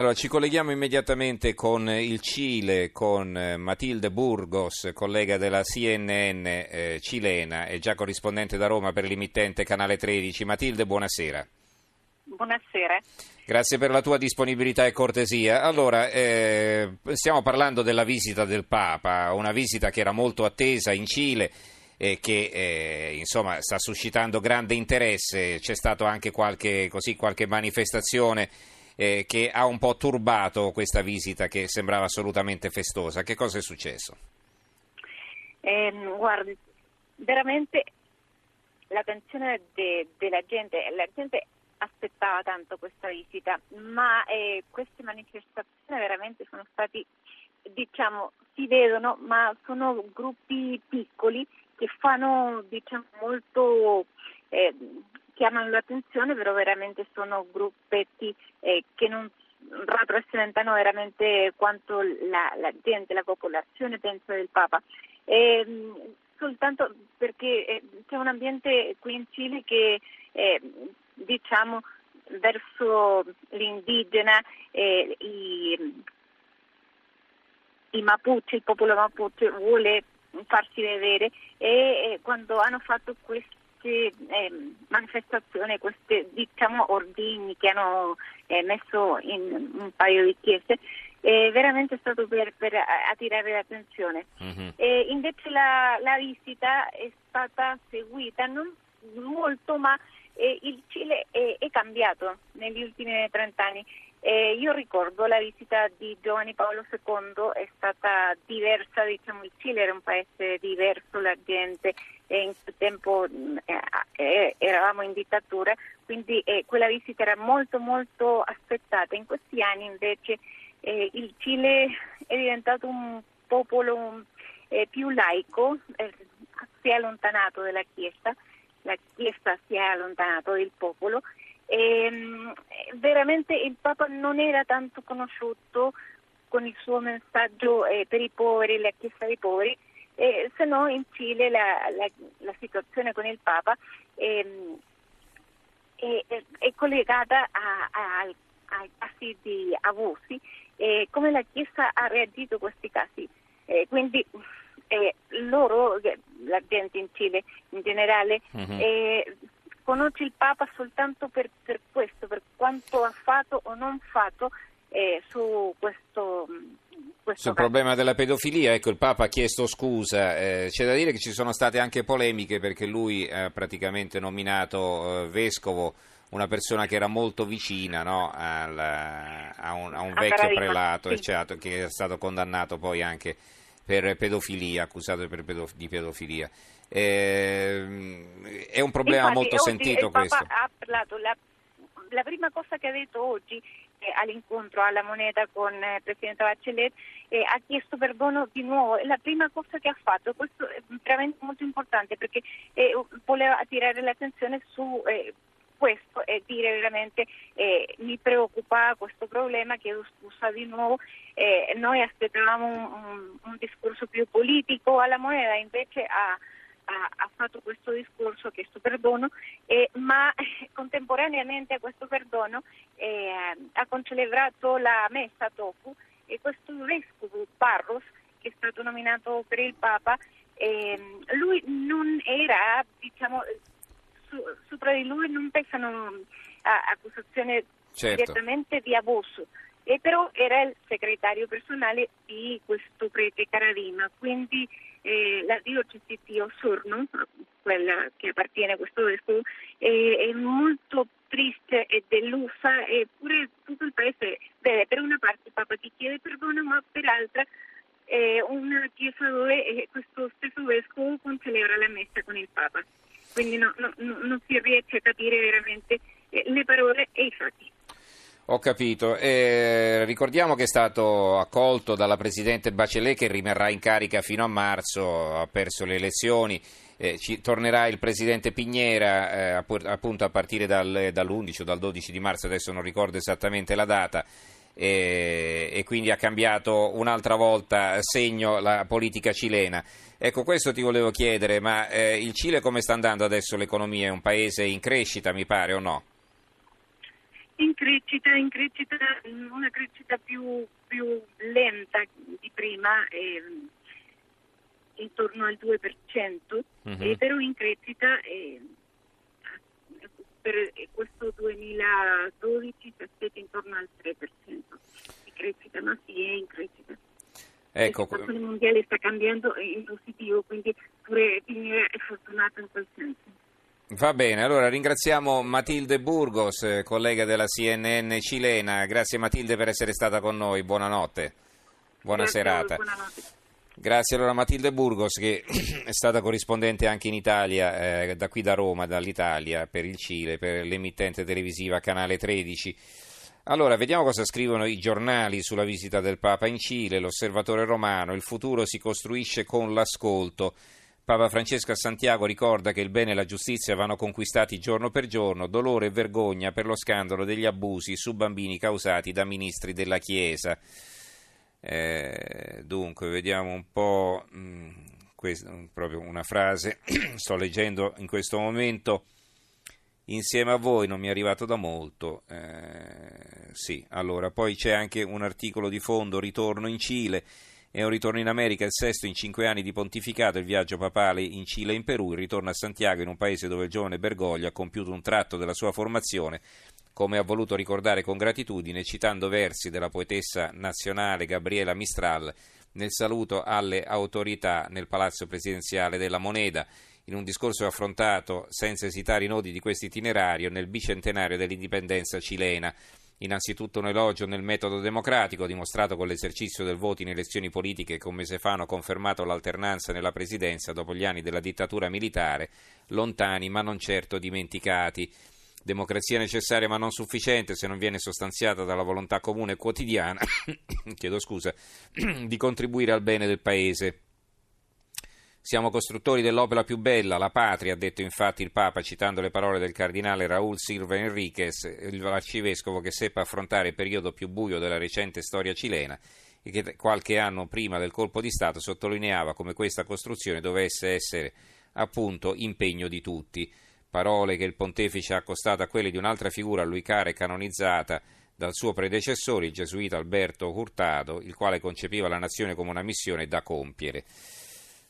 Allora, ci colleghiamo immediatamente con il Cile, con eh, Matilde Burgos, collega della CNN eh, cilena e già corrispondente da Roma per l'emittente Canale 13. Matilde, buonasera. Buonasera. Grazie per la tua disponibilità e cortesia. Allora, eh, stiamo parlando della visita del Papa, una visita che era molto attesa in Cile e che eh, insomma sta suscitando grande interesse. C'è stata anche qualche, così, qualche manifestazione eh, che ha un po' turbato questa visita che sembrava assolutamente festosa. Che cosa è successo? Eh, guardi, veramente l'attenzione de, della gente, la gente aspettava tanto questa visita, ma eh, queste manifestazioni veramente sono stati, diciamo, si vedono, ma sono gruppi piccoli che fanno, diciamo, molto eh, chiamano l'attenzione, però veramente sono gruppetti eh, che non rappresentano veramente quanto la, la, gente, la popolazione pensa del Papa. E, ehm, soltanto perché eh, c'è un ambiente qui in Cile che eh, diciamo verso l'indigena eh, i, i Mapuche, il popolo Mapuche vuole farsi vedere e quando hanno fatto questo queste eh, manifestazioni, questi diciamo, ordini che hanno eh, messo in un paio di chiese, è veramente stato per, per attirare l'attenzione. E invece la, la, visita è stata seguita non molto, ma il Cile è, è, cambiato negli ultimi 30 anni. Eh, io ricordo la visita di Giovanni Paolo II è stata diversa, diciamo il Cile era un paese diverso, la gente eh, in quel tempo eh, eh, eravamo in dittatura, quindi eh, quella visita era molto molto aspettata. In questi anni invece eh, il Cile è diventato un popolo eh, più laico, si è allontanato dalla Chiesa, la Chiesa si è allontanato del popolo e, ehm, veramente il Papa non era tanto conosciuto con il suo messaggio eh, per i poveri, la Chiesa dei poveri, eh, se no in Cile la, la, la, situazione con il Papa eh, è, è, collegata a, a, ai casi di abusi e come la Chiesa ha reagito a questi casi. Eh, quindi eh, loro, la gente in Cile in generale, uh-huh conosce il Papa soltanto per, per questo, per quanto ha fatto o non fatto eh, su questo sul problema della pedofilia, ecco, il Papa ha chiesto scusa, eh, c'è da dire che ci sono state anche polemiche perché lui ha praticamente nominato eh, vescovo una persona che era molto vicina no, al, a un, a un a vecchio prelato sì. certo, che è stato condannato poi anche per pedofilia, accusato per pedof- di pedofilia. Eh, è un problema Infatti, molto sentito questo. Ha parlato, la, la, prima cosa che ha detto oggi all'incontro alla moneta con il eh, Presidente Bachelet. Eh, ha chiesto perdono di nuovo, è la prima cosa che ha fatto, questo è veramente molto importante perché eh, voleva attirare l'attenzione su eh, questo e dire veramente eh, mi preoccupa questo problema, chiedo scusa di nuovo, eh, noi aspettavamo un, un, un, discorso più politico alla moneta, invece ha, ha, ha fatto questo discorso, ha chiesto perdono, eh, ma contemporaneamente a questo perdono eh, ha concelebrato la messa dopo e questo vescovo Barros, che è stato nominato per il Papa, ehm, lui non era, diciamo, su, sopra di lui non pesano accusazioni certo. direttamente di abuso, e però era il segretario personale di questo prete Caradima, quindi eh, la diocesi di Osorno, quella che appartiene a questo vescovo, eh, è molto triste e delusa, eppure tutto il paese vede per una parte il Papa ti chiede perdono, ma per l'altra eh, una chiesa dove eh, questo stesso vescovo celebra la messa con il Papa. Quindi no, no, non si riesce a capire veramente eh, le Ho capito. Eh, ricordiamo che è stato accolto dalla Presidente Bachelet che rimarrà in carica fino a marzo, ha perso le elezioni. Eh, ci, tornerà il Presidente Pignera eh, appunto a partire dal, dall'11 o dal 12 di marzo, adesso non ricordo esattamente la data e, quindi ha cambiato un'altra volta segno la politica cilena. Ecco, questo ti volevo chiedere, ma eh, il Cile come sta andando adesso l'economia? È un paese in crescita, mi pare, o no? In crescita, in crescita, una crescita più, più lenta di prima, eh, intorno al 2%, mm-hmm. eh, però in crescita eh, per questo 2012 si aspetta intorno al 3% di crescita, ma sì, è in crescita. Ecco, situazione mondiale sta cambiando in positivo, quindi pure Pignera è fortunato in quel senso. Va bene, allora ringraziamo Matilde Burgos, eh, collega della CNN cilena. Grazie Matilde per essere stata con noi, buonanotte. Buona Grazie serata. buonanotte. Grazie allora a Matilde Burgos che è stata corrispondente anche in Italia, eh, da qui da Roma, dall'Italia, per il Cile, per l'emittente televisiva Canale 13. Allora, vediamo cosa scrivono i giornali sulla visita del Papa in Cile, l'osservatore romano, il futuro si costruisce con l'ascolto. Papa Francesco a Santiago ricorda che il bene e la giustizia vanno conquistati giorno per giorno, dolore e vergogna per lo scandalo degli abusi su bambini causati da ministri della Chiesa. Eh, dunque, vediamo un po', mh, mm, questa, proprio una frase, sto leggendo in questo momento, insieme a voi non mi è arrivato da molto, eh, sì, allora, poi c'è anche un articolo di fondo, ritorno in Cile, è un ritorno in America, il sesto in cinque anni di pontificato, il viaggio papale in Cile e in Perù, il ritorno a Santiago in un paese dove il giovane Bergoglio ha compiuto un tratto della sua formazione, come ha voluto ricordare con gratitudine, citando versi della poetessa nazionale Gabriela Mistral nel saluto alle autorità nel palazzo presidenziale della Moneda. In un discorso affrontato senza esitare i nodi di questo itinerario nel bicentenario dell'indipendenza cilena. Innanzitutto un elogio nel metodo democratico, dimostrato con l'esercizio del voto in elezioni politiche che un mese fa hanno confermato l'alternanza nella presidenza dopo gli anni della dittatura militare, lontani ma non certo dimenticati. Democrazia necessaria ma non sufficiente se non viene sostanziata dalla volontà comune quotidiana scusa, di contribuire al bene del Paese. Siamo costruttori dell'opera più bella, la patria, ha detto infatti il Papa citando le parole del cardinale Raúl Silva Enriquez, l'arcivescovo che seppe affrontare il periodo più buio della recente storia cilena e che qualche anno prima del colpo di Stato sottolineava come questa costruzione dovesse essere appunto impegno di tutti. Parole che il pontefice ha accostato a quelle di un'altra figura a lui cara e canonizzata dal suo predecessore, il gesuita Alberto Hurtado, il quale concepiva la nazione come una missione da compiere.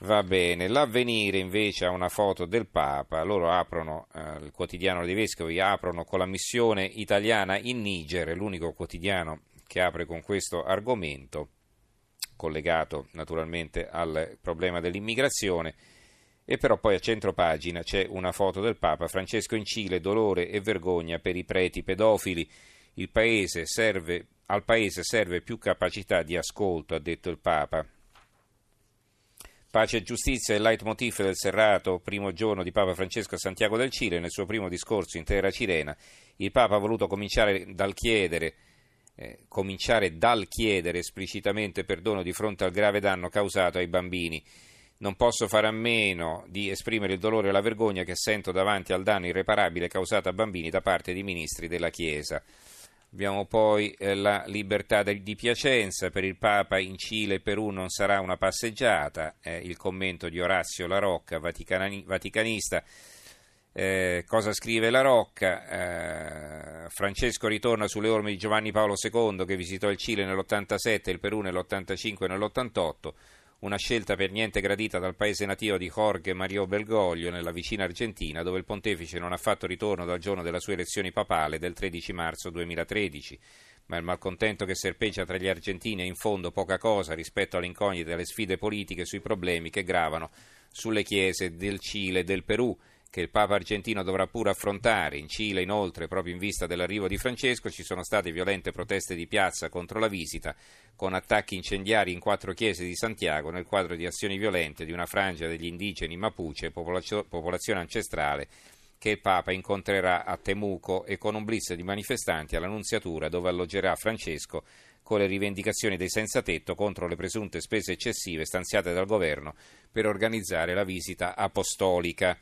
Va bene, l'avvenire invece ha una foto del Papa, loro aprono, eh, il quotidiano dei Vescovi aprono con la missione italiana in Niger, l'unico quotidiano che apre con questo argomento, collegato naturalmente al problema dell'immigrazione, e però poi a centro pagina c'è una foto del Papa, Francesco in Cile, dolore e vergogna per i preti pedofili, paese serve, al Paese serve più capacità di ascolto, ha detto il Papa. Pace e giustizia è il leitmotiv del serrato primo giorno di Papa Francesco a Santiago del Cile. Nel suo primo discorso in terra cilena, il Papa ha voluto cominciare dal chiedere, eh, cominciare dal chiedere esplicitamente perdono di fronte al grave danno causato ai bambini. Non posso fare a meno di esprimere il dolore e la vergogna che sento davanti al danno irreparabile causato a bambini da parte di ministri della Chiesa. Abbiamo poi eh, la libertà di Piacenza, per il Papa in Cile e Perù non sarà una passeggiata, eh, il commento di Orazio La Rocca, vaticani- vaticanista. Eh, cosa scrive La Rocca? Eh, Francesco ritorna sulle orme di Giovanni Paolo II che visitò il Cile nell'87, il Perù nell'85 e nell'88 una scelta per niente gradita dal paese nativo di Jorge Mario Bergoglio nella vicina Argentina, dove il pontefice non ha fatto ritorno dal giorno della sua elezione papale del 13 marzo 2013. Ma il malcontento che serpeggia tra gli argentini è in fondo poca cosa rispetto alle incognite e alle sfide politiche sui problemi che gravano sulle chiese del Cile e del Perù che il Papa argentino dovrà pure affrontare. In Cile, inoltre, proprio in vista dell'arrivo di Francesco, ci sono state violente proteste di piazza contro la visita, con attacchi incendiari in quattro chiese di Santiago nel quadro di azioni violente di una frangia degli indigeni Mapuche, popolazione ancestrale, che il Papa incontrerà a Temuco e con un blitz di manifestanti all'Annunziatura dove alloggerà Francesco con le rivendicazioni dei senza tetto contro le presunte spese eccessive stanziate dal governo per organizzare la visita apostolica.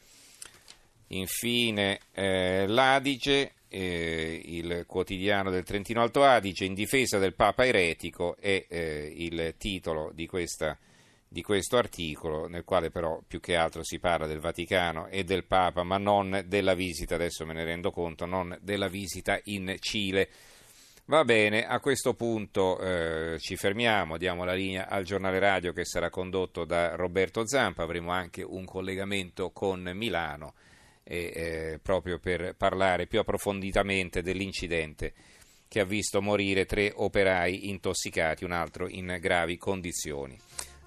Infine eh, l'Adige, eh, il quotidiano del Trentino Alto Adige, in difesa del Papa eretico è eh, il titolo di questa di questo articolo, nel quale però più che altro si parla del Vaticano e del Papa, ma non della visita, adesso me ne rendo conto, non della visita in Cile. Va bene, a questo punto eh, ci fermiamo, diamo la linea al giornale radio che sarà condotto da Roberto Zampa, avremo anche un collegamento con Milano eh, eh, proprio per parlare più approfonditamente dell'incidente che ha visto morire tre operai intossicati, un altro in gravi condizioni.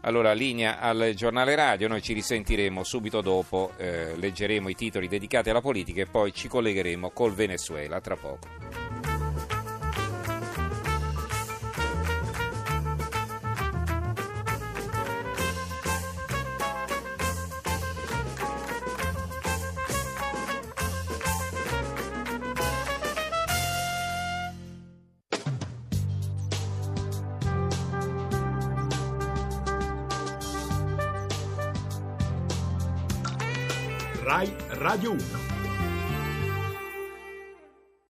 Allora, linea al giornale radio, noi ci risentiremo subito dopo, eh, leggeremo i titoli dedicati alla politica e poi ci collegheremo col Venezuela tra poco. Rai Radio 1